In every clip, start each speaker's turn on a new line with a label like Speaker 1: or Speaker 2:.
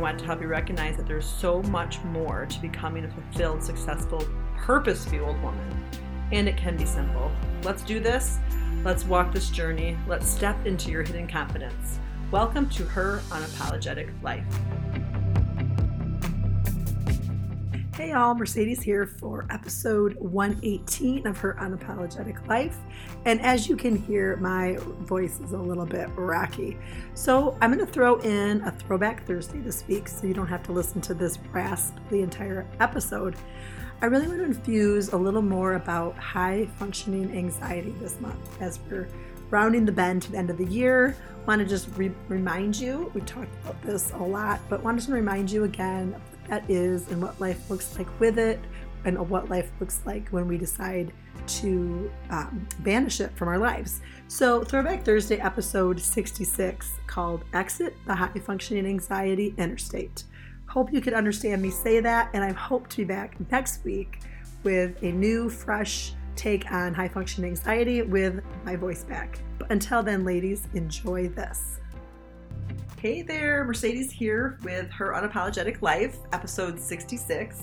Speaker 1: I want to help you recognize that there's so much more to becoming a fulfilled, successful, purpose fueled woman. And it can be simple. Let's do this. Let's walk this journey. Let's step into your hidden confidence. Welcome to Her Unapologetic Life. Hey y'all, Mercedes here for episode 118 of Her Unapologetic Life. And as you can hear, my voice is a little bit rocky. So I'm going to throw in a Throwback Thursday this week so you don't have to listen to this rasp the entire episode. I really want to infuse a little more about high functioning anxiety this month as we're rounding the bend to the end of the year. Want to just re- remind you, we talked about this a lot, but wanted to remind you again that is and what life looks like with it and what life looks like when we decide to um, banish it from our lives. So, Throwback Thursday, episode 66, called Exit the High Functioning Anxiety Interstate. Hope you could understand me say that, and I hope to be back next week with a new, fresh take on high functioning anxiety with my voice back. But until then, ladies, enjoy this. Hey there, Mercedes here with Her Unapologetic Life, episode 66.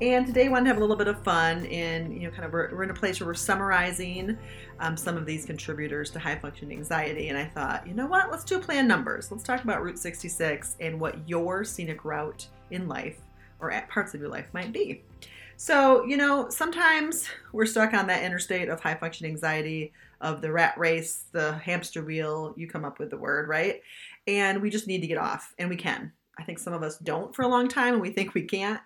Speaker 1: And today I want to have a little bit of fun and, you know, kind of we're, we're in a place where we're summarizing um, some of these contributors to high functioning anxiety. And I thought, you know what, let's do a plan numbers. Let's talk about Route 66 and what your scenic route in life or at parts of your life might be. So, you know, sometimes we're stuck on that interstate of high functioning anxiety, of the rat race, the hamster wheel, you come up with the word, right? And we just need to get off, and we can. I think some of us don't for a long time, and we think we can't.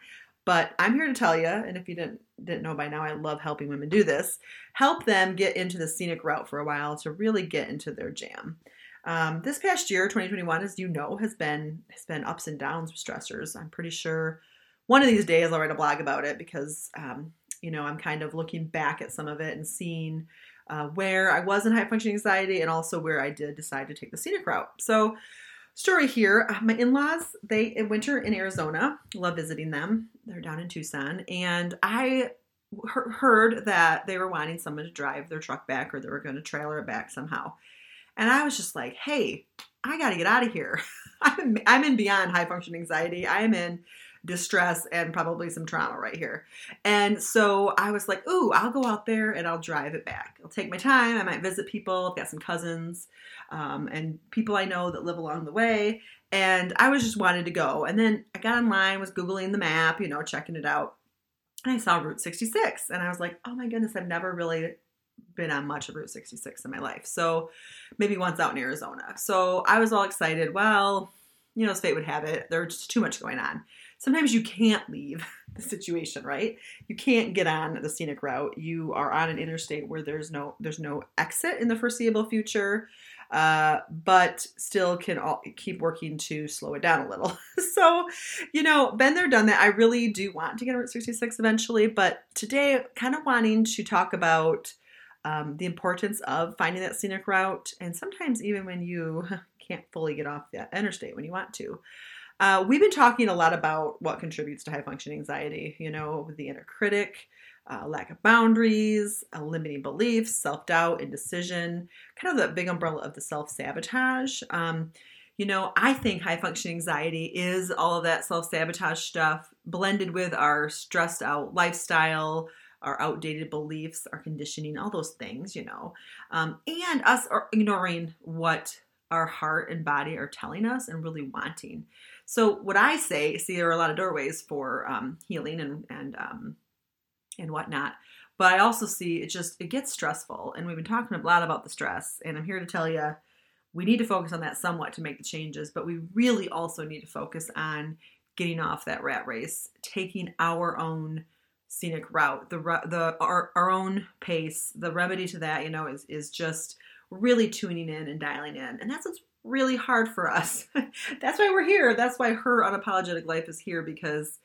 Speaker 1: But I'm here to tell you, and if you didn't didn't know by now, I love helping women do this. Help them get into the scenic route for a while to really get into their jam. Um, this past year, 2021, as you know, has been has been ups and downs with stressors. I'm pretty sure one of these days I'll write a blog about it because um, you know I'm kind of looking back at some of it and seeing uh, where I was in high functioning anxiety and also where I did decide to take the scenic route. So, story here uh, my in laws, they winter in Arizona, love visiting them. They're down in Tucson. And I heard that they were wanting someone to drive their truck back or they were going to trailer it back somehow. And I was just like, hey, I got to get out of here. I'm in, I'm in beyond high functioning anxiety. I am in distress and probably some trauma right here. And so I was like, ooh, I'll go out there and I'll drive it back. I'll take my time. I might visit people. I've got some cousins um, and people I know that live along the way. And I was just wanted to go. And then I got online, was Googling the map, you know, checking it out. And I saw Route 66. And I was like, oh my goodness, I've never really been on much of Route 66 in my life. So maybe once out in Arizona. So I was all excited. Well, you know, as fate would have it, there's just too much going on sometimes you can't leave the situation, right? You can't get on the scenic route. You are on an interstate where there's no there's no exit in the foreseeable future. Uh, but still can all, keep working to slow it down a little. so, you know, been there, done that. I really do want to get Route 66 eventually, but today, kind of wanting to talk about um, the importance of finding that scenic route, and sometimes even when you can't fully get off that interstate when you want to. Uh, we've been talking a lot about what contributes to high functioning anxiety, you know, the inner critic, uh, lack of boundaries, uh, limiting beliefs, self doubt, indecision, kind of the big umbrella of the self sabotage. Um, you know, I think high functioning anxiety is all of that self sabotage stuff blended with our stressed out lifestyle, our outdated beliefs, our conditioning, all those things, you know, um, and us ignoring what our heart and body are telling us and really wanting. So what I say, see, there are a lot of doorways for um, healing and and um, and whatnot. But I also see it just it gets stressful, and we've been talking a lot about the stress. And I'm here to tell you, we need to focus on that somewhat to make the changes, but we really also need to focus on getting off that rat race, taking our own scenic route, the the our, our own pace. The remedy to that, you know, is is just really tuning in and dialing in. And that's what's really hard for us. That's why we're here. That's why her unapologetic life is here because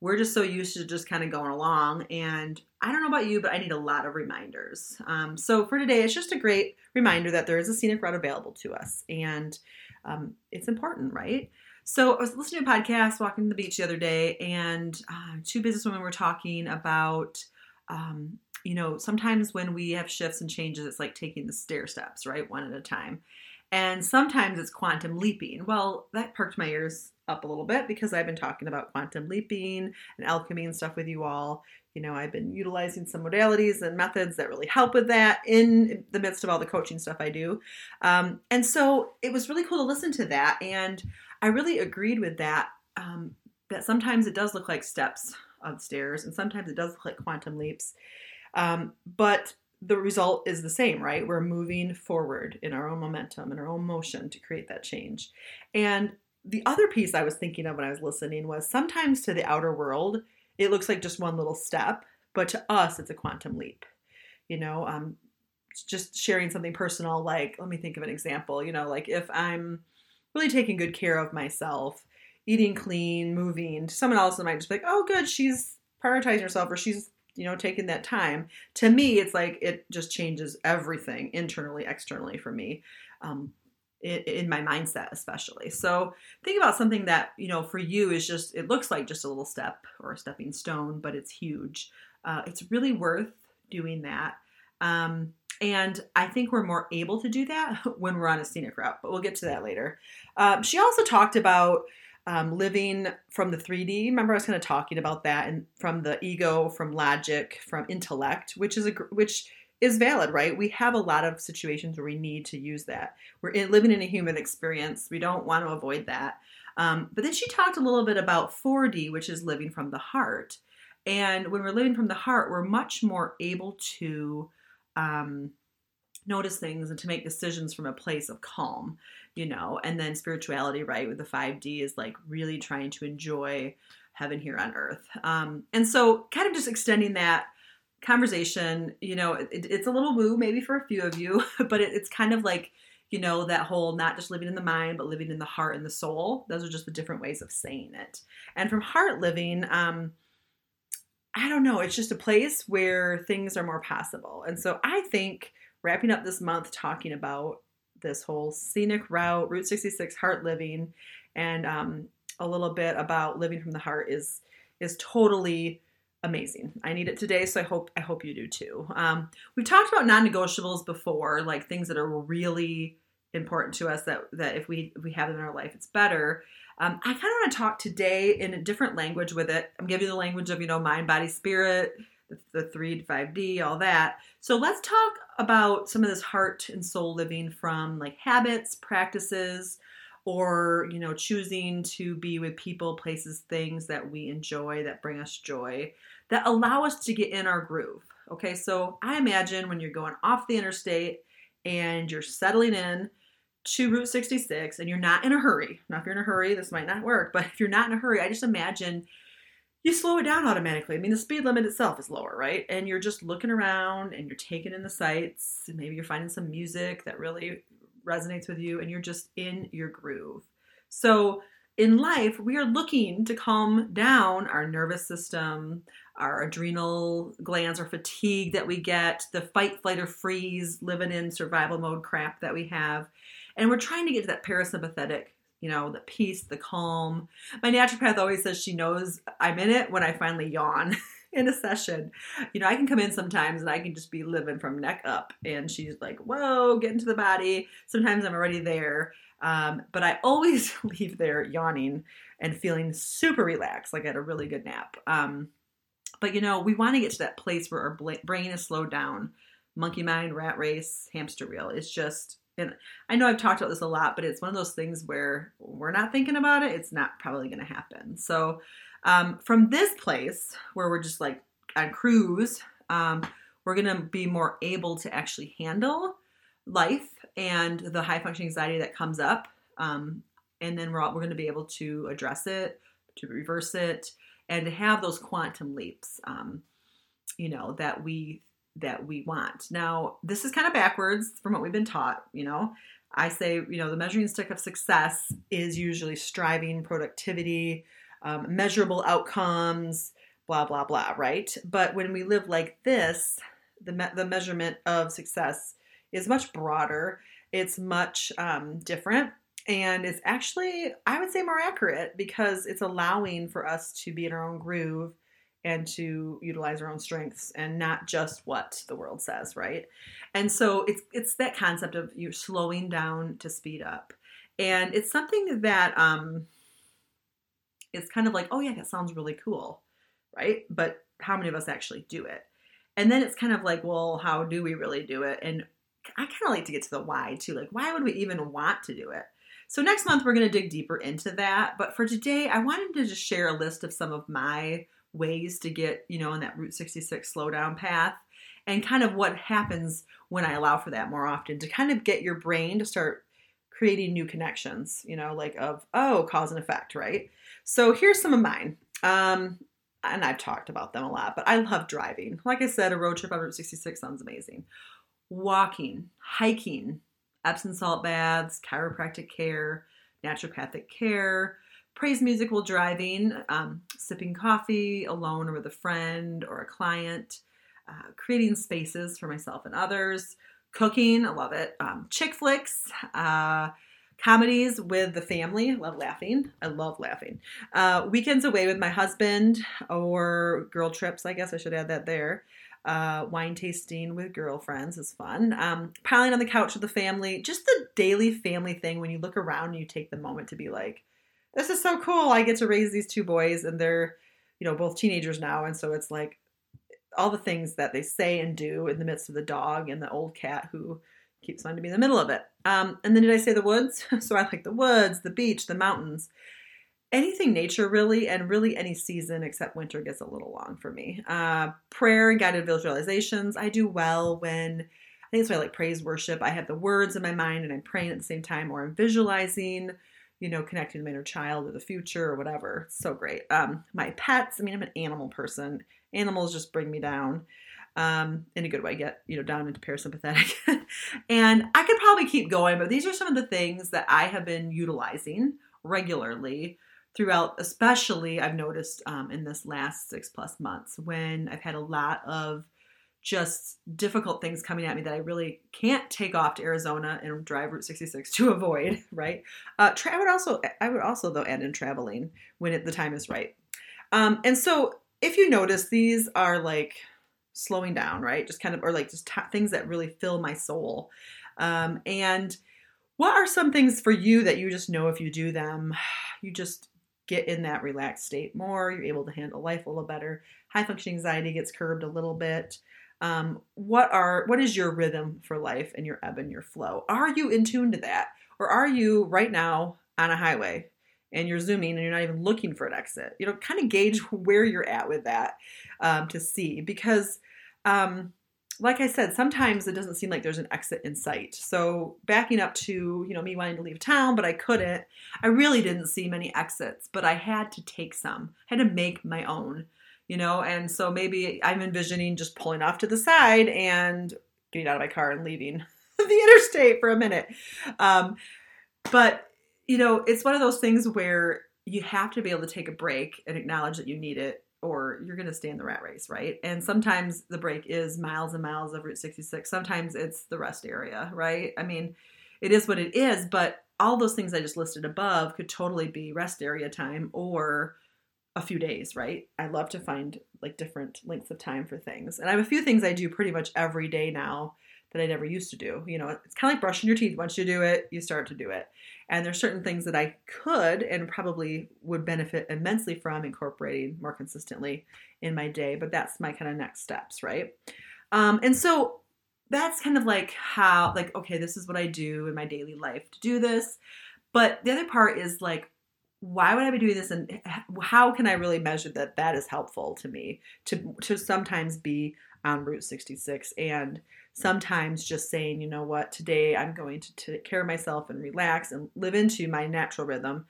Speaker 1: we're just so used to just kind of going along. And I don't know about you, but I need a lot of reminders. Um, so for today, it's just a great reminder that there is a scenic route available to us, and um, it's important, right? So I was listening to a podcast, walking to the beach the other day, and uh, two businesswomen were talking about. Um, you know, sometimes when we have shifts and changes, it's like taking the stair steps, right? One at a time. And sometimes it's quantum leaping. Well, that perked my ears up a little bit because I've been talking about quantum leaping and alchemy and stuff with you all. You know, I've been utilizing some modalities and methods that really help with that in the midst of all the coaching stuff I do. Um, and so it was really cool to listen to that. And I really agreed with that. Um, that sometimes it does look like steps on stairs, and sometimes it does look like quantum leaps. Um, but the result is the same, right? We're moving forward in our own momentum and our own motion to create that change. And the other piece I was thinking of when I was listening was sometimes to the outer world, it looks like just one little step, but to us, it's a quantum leap. You know, um, just sharing something personal, like, let me think of an example, you know, like if I'm really taking good care of myself, eating clean, moving, someone else might just be like, oh, good, she's prioritizing herself or she's you know taking that time. To me it's like it just changes everything internally externally for me um, in, in, my mindset especially. So think about something that you know for you is just it looks like just a little step or a stepping stone but it's huge. Uh, it's really worth doing that. Um, and I think we're more able to do that when we're on a scenic route, but we'll get to that later. Um, she also talked about um, living from the 3D. Remember, I was kind of talking about that, and from the ego, from logic, from intellect, which is a which is valid, right? We have a lot of situations where we need to use that. We're in, living in a human experience. We don't want to avoid that. Um, but then she talked a little bit about 4D, which is living from the heart. And when we're living from the heart, we're much more able to um, notice things and to make decisions from a place of calm, you know. And then spirituality, right, with the 5D is like really trying to enjoy heaven here on earth. Um, and so, kind of just extending that conversation, you know, it, it's a little woo maybe for a few of you, but it, it's kind of like, you know, that whole not just living in the mind, but living in the heart and the soul. Those are just the different ways of saying it. And from heart living, um, I don't know, it's just a place where things are more possible. And so I think wrapping up this month talking about this whole scenic route, Route 66 heart living, and um, a little bit about living from the heart is is totally amazing. I need it today, so I hope I hope you do too. Um, we've talked about non-negotiables before, like things that are really important to us that that if we if we have them in our life, it's better. Um, I kind of want to talk today in a different language with it. I'm giving the language of you know mind, body, spirit, the, the three to five D, all that. So let's talk about some of this heart and soul living from like habits, practices, or you know choosing to be with people, places, things that we enjoy that bring us joy, that allow us to get in our groove. Okay, so I imagine when you're going off the interstate and you're settling in to Route 66 and you're not in a hurry. Now, if you're in a hurry, this might not work, but if you're not in a hurry, I just imagine you slow it down automatically. I mean, the speed limit itself is lower, right? And you're just looking around and you're taking in the sights. Maybe you're finding some music that really resonates with you and you're just in your groove. So, in life, we are looking to calm down our nervous system, our adrenal glands are fatigue that we get, the fight, flight, or freeze, living in survival mode crap that we have. And we're trying to get to that parasympathetic you know, the peace, the calm. My naturopath always says she knows I'm in it when I finally yawn in a session. You know, I can come in sometimes and I can just be living from neck up. And she's like, whoa, get into the body. Sometimes I'm already there. Um, but I always leave there yawning and feeling super relaxed, like I had a really good nap. Um, but you know, we want to get to that place where our brain is slowed down. Monkey mind, rat race, hamster wheel. It's just and I know I've talked about this a lot, but it's one of those things where we're not thinking about it, it's not probably going to happen. So, um, from this place where we're just like on cruise, um, we're going to be more able to actually handle life and the high functioning anxiety that comes up. Um, and then we're, all, we're going to be able to address it, to reverse it, and to have those quantum leaps, um, you know, that we that we want. Now, this is kind of backwards from what we've been taught, you know. I say, you know, the measuring stick of success is usually striving, productivity, um, measurable outcomes, blah, blah, blah, right? But when we live like this, the, me- the measurement of success is much broader, it's much um, different. And it's actually, I would say, more accurate because it's allowing for us to be in our own groove and to utilize our own strengths and not just what the world says, right? And so it's it's that concept of you slowing down to speed up. And it's something that um it's kind of like, oh yeah, that sounds really cool, right? But how many of us actually do it? And then it's kind of like, well, how do we really do it? And I kind of like to get to the why too. Like, why would we even want to do it? So next month we're going to dig deeper into that. But for today, I wanted to just share a list of some of my ways to get, you know, on that Route 66 slowdown path and kind of what happens when I allow for that more often to kind of get your brain to start creating new connections, you know, like of, oh, cause and effect, right? So here's some of mine. Um, and I've talked about them a lot, but I love driving. Like I said, a road trip on Route 66 sounds amazing. Walking, hiking, Epsom salt baths, chiropractic care, naturopathic care, praise music while driving, um, sipping coffee alone or with a friend or a client, uh, creating spaces for myself and others, cooking, I love it, um, chick flicks, uh, comedies with the family, I love laughing, I love laughing, uh, weekends away with my husband or girl trips, I guess I should add that there. Uh, wine tasting with girlfriends is fun. Um, piling on the couch with the family, just the daily family thing when you look around and you take the moment to be like, this is so cool. I get to raise these two boys and they're, you know, both teenagers now. And so it's like all the things that they say and do in the midst of the dog and the old cat who keeps wanting to be in the middle of it. Um, and then did I say the woods? so I like the woods, the beach, the mountains, anything nature really, and really any season except winter gets a little long for me. Uh, prayer and guided visualizations. I do well when I think it's why I like praise worship. I have the words in my mind and I'm praying at the same time, or I'm visualizing you know, connecting my inner child or the future or whatever. It's so great. Um, my pets, I mean, I'm an animal person. Animals just bring me down um, in a good way, get, you know, down into parasympathetic. and I could probably keep going, but these are some of the things that I have been utilizing regularly throughout, especially I've noticed um, in this last six plus months when I've had a lot of just difficult things coming at me that I really can't take off to Arizona and drive Route 66 to avoid, right? Uh, tra- I would also, I would also though add in traveling when it, the time is right. Um, and so if you notice, these are like slowing down, right? Just kind of, or like just t- things that really fill my soul. Um, and what are some things for you that you just know if you do them, you just get in that relaxed state more. You're able to handle life a little better. High functioning anxiety gets curbed a little bit um, what are what is your rhythm for life and your ebb and your flow? Are you in tune to that? Or are you right now on a highway and you're zooming and you're not even looking for an exit? You know kind of gauge where you're at with that um, to see. Because um, like i said sometimes it doesn't seem like there's an exit in sight. So backing up to you know me wanting to leave town but i couldn't i really didn't see many exits but i had to take some I had to make my own you know? And so maybe i'm envisioning just pulling off to the side and getting out of my car and leaving the interstate for a minute. Um, but you know it's one of those things where you have to be able to take a break and acknowledge that you need it or you're going to stay in the rat race right? And sometimes the break is miles and miles of route 66 sometimes it's the rest area right? I mean it is what it is but all those things i just listed above could totally be rest area time or a few days, right? I love to find like different lengths of time for things. And I have a few things I do pretty much every day now that I never used to do. You know, it's kind of like brushing your teeth. Once you do it, you start to do it. And there's certain things that I could and probably would benefit immensely from incorporating more consistently in my day, but that's my kind of next steps, right? Um, and so that's kind of like how, like, okay, this is what I do in my daily life to do this. But the other part is like, why would I be doing this and how can I really measure that that is helpful to me to to sometimes be on Route 66 and sometimes just saying, you know what, today I'm going to take care of myself and relax and live into my natural rhythm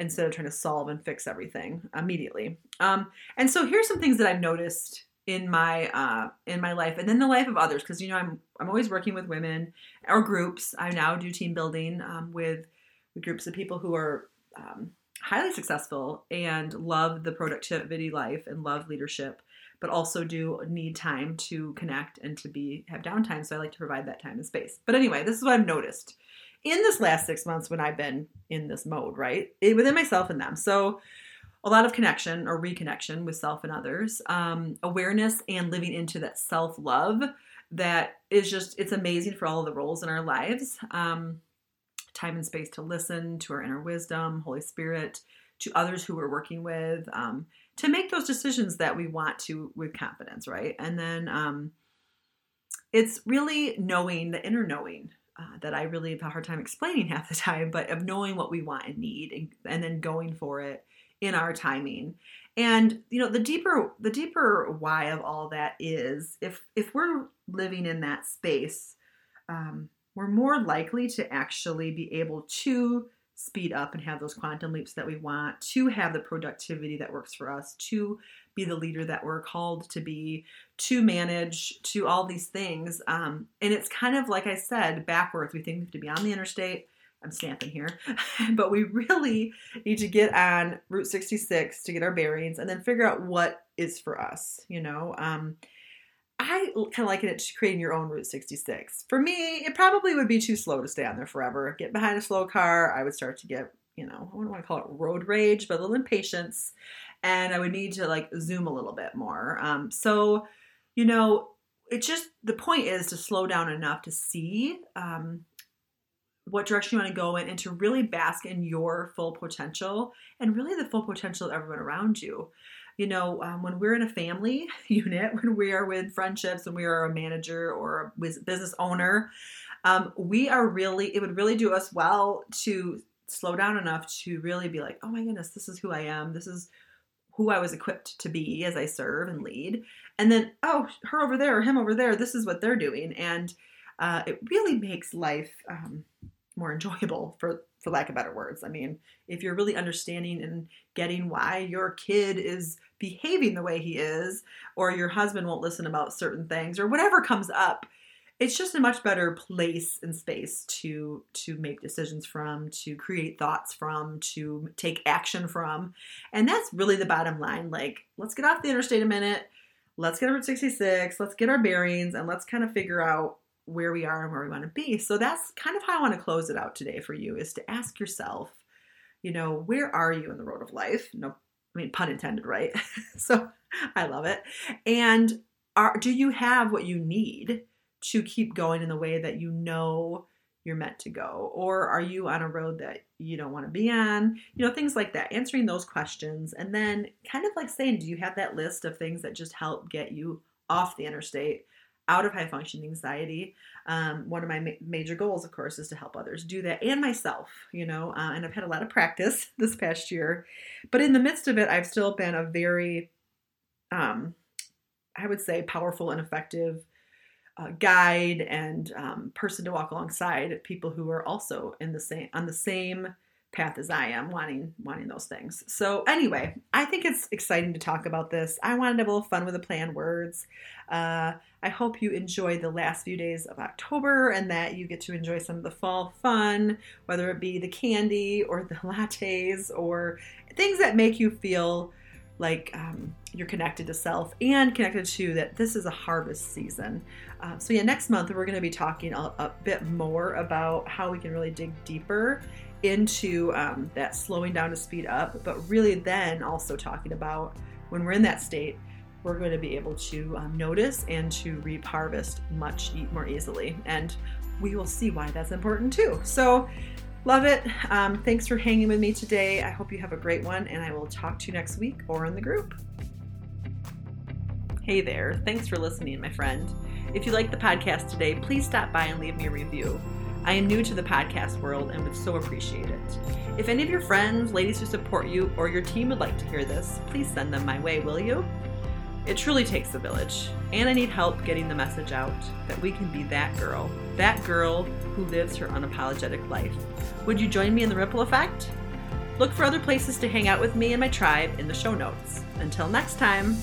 Speaker 1: instead of trying to solve and fix everything immediately. Um, and so here's some things that I've noticed
Speaker 2: in my uh, in my life and then the life of others because you know I'm I'm always working with women or groups. I now do team building um, with, with groups of people who are um, highly successful and love the productivity life and love leadership, but also do need time to connect and to be have downtime. So I like to provide that time and space. But anyway, this is what I've noticed in this last six months when I've been in this mode, right? It, within myself and them. So a lot of connection or reconnection with self and others, um, awareness and living into that self love that is just, it's amazing for all the roles in our lives. Um, time and space to listen to our inner wisdom, Holy Spirit, to others who we're working with, um, to make those decisions that we want to with confidence, right? And then um, it's really knowing the inner knowing. Uh, that I really have a hard time explaining half the time, but of knowing what we want and need and, and then going for it in our timing and you know the deeper the deeper why of all that is if if we're living in that space um, we're more likely to actually be able to speed up and have those quantum leaps that we want to have the productivity that works for us to be the leader that we're called to be to manage to all these things. Um, and it's kind of like i said backwards. We think we have to be on the interstate. I'm stamping here, but we really need to get on Route 66 to get our bearings and then figure out what is for us. You know, um, I kind of liken it to creating your own Route 66. For me, it probably would be too slow to stay on there forever. Get behind a slow car, I would start to get, you know, I wouldn't want to call it road rage, but a little impatience, and I would need to like zoom a little bit more. Um, so, you know, it's just the point is to slow down enough to see um, what direction you want to go in and to really bask in your full potential and really the full potential of everyone around you. You know, um, when we're in a family unit, when we are with friendships, when we are a manager or a business owner, um, we are really, it would really do us well to slow down enough to really be like, oh my goodness, this is who I am. This is who I was equipped to be as I serve and lead. And then, oh, her over there or him over there, this is what they're doing. And uh, it really makes life um, more enjoyable for for lack of better words. I mean, if you're really understanding and getting why your kid is behaving the way he is, or your husband won't listen about certain things, or whatever comes up, it's just a much better place and space to to make decisions from, to create thoughts from, to take action from. And that's really the bottom line. Like, let's get off the interstate a minute. Let's get over 66. Let's get our bearings and let's kind of figure out where we are and where we want to be. So that's kind of how I want to close it out today for you is to ask yourself, you know, where are you in the road of life? No, I mean pun intended, right? so I love it. And are do you have what you need to keep going in the way that you know you're meant to go? Or are you on a road that you don't want to be on? You know, things like that. Answering those questions and then kind of like saying, do you have that list of things that just help get you off the interstate? Out of high functioning anxiety. Um, one of my ma- major goals, of course, is to help others do that and myself, you know, uh, and I've had a lot of practice this past year. But in the midst of it, I've still been a very, um, I would say, powerful and effective uh, guide and um, person to walk alongside people who are also in the same on the same path as I am, wanting wanting those things. So anyway, I think it's exciting to talk about this. I wanted to have a little fun with the plan words. Uh, I hope you enjoy the last few days of October and that you get to enjoy some of the fall fun, whether it be the candy or the lattes or things that make you feel like um, you're connected to self and connected to that this is a harvest season. Uh, so, yeah, next month we're going to be talking a, a, bit more about how we can really dig deeper into um, that slowing down to speed up, but really then also talking about when we're in that state, we're going to be able to um, notice and to reap harvest much more easily. And we will see why that's important too. So, love it. Um, thanks for hanging with me today. I hope you have a great one, and I will talk to you next week or in the group. Hey there. Thanks for listening, my friend. If you like the podcast today, please stop by and leave me a review. I am new to the podcast world and would so appreciate it. If any of your friends, ladies who support you, or your team would like to hear this, please send them my way, will you? It truly takes a village, and I need help getting the message out that we can be that girl, that girl who lives her unapologetic life. Would you join me in the ripple effect? Look for other places to hang out with me and my tribe in the show notes. Until next time.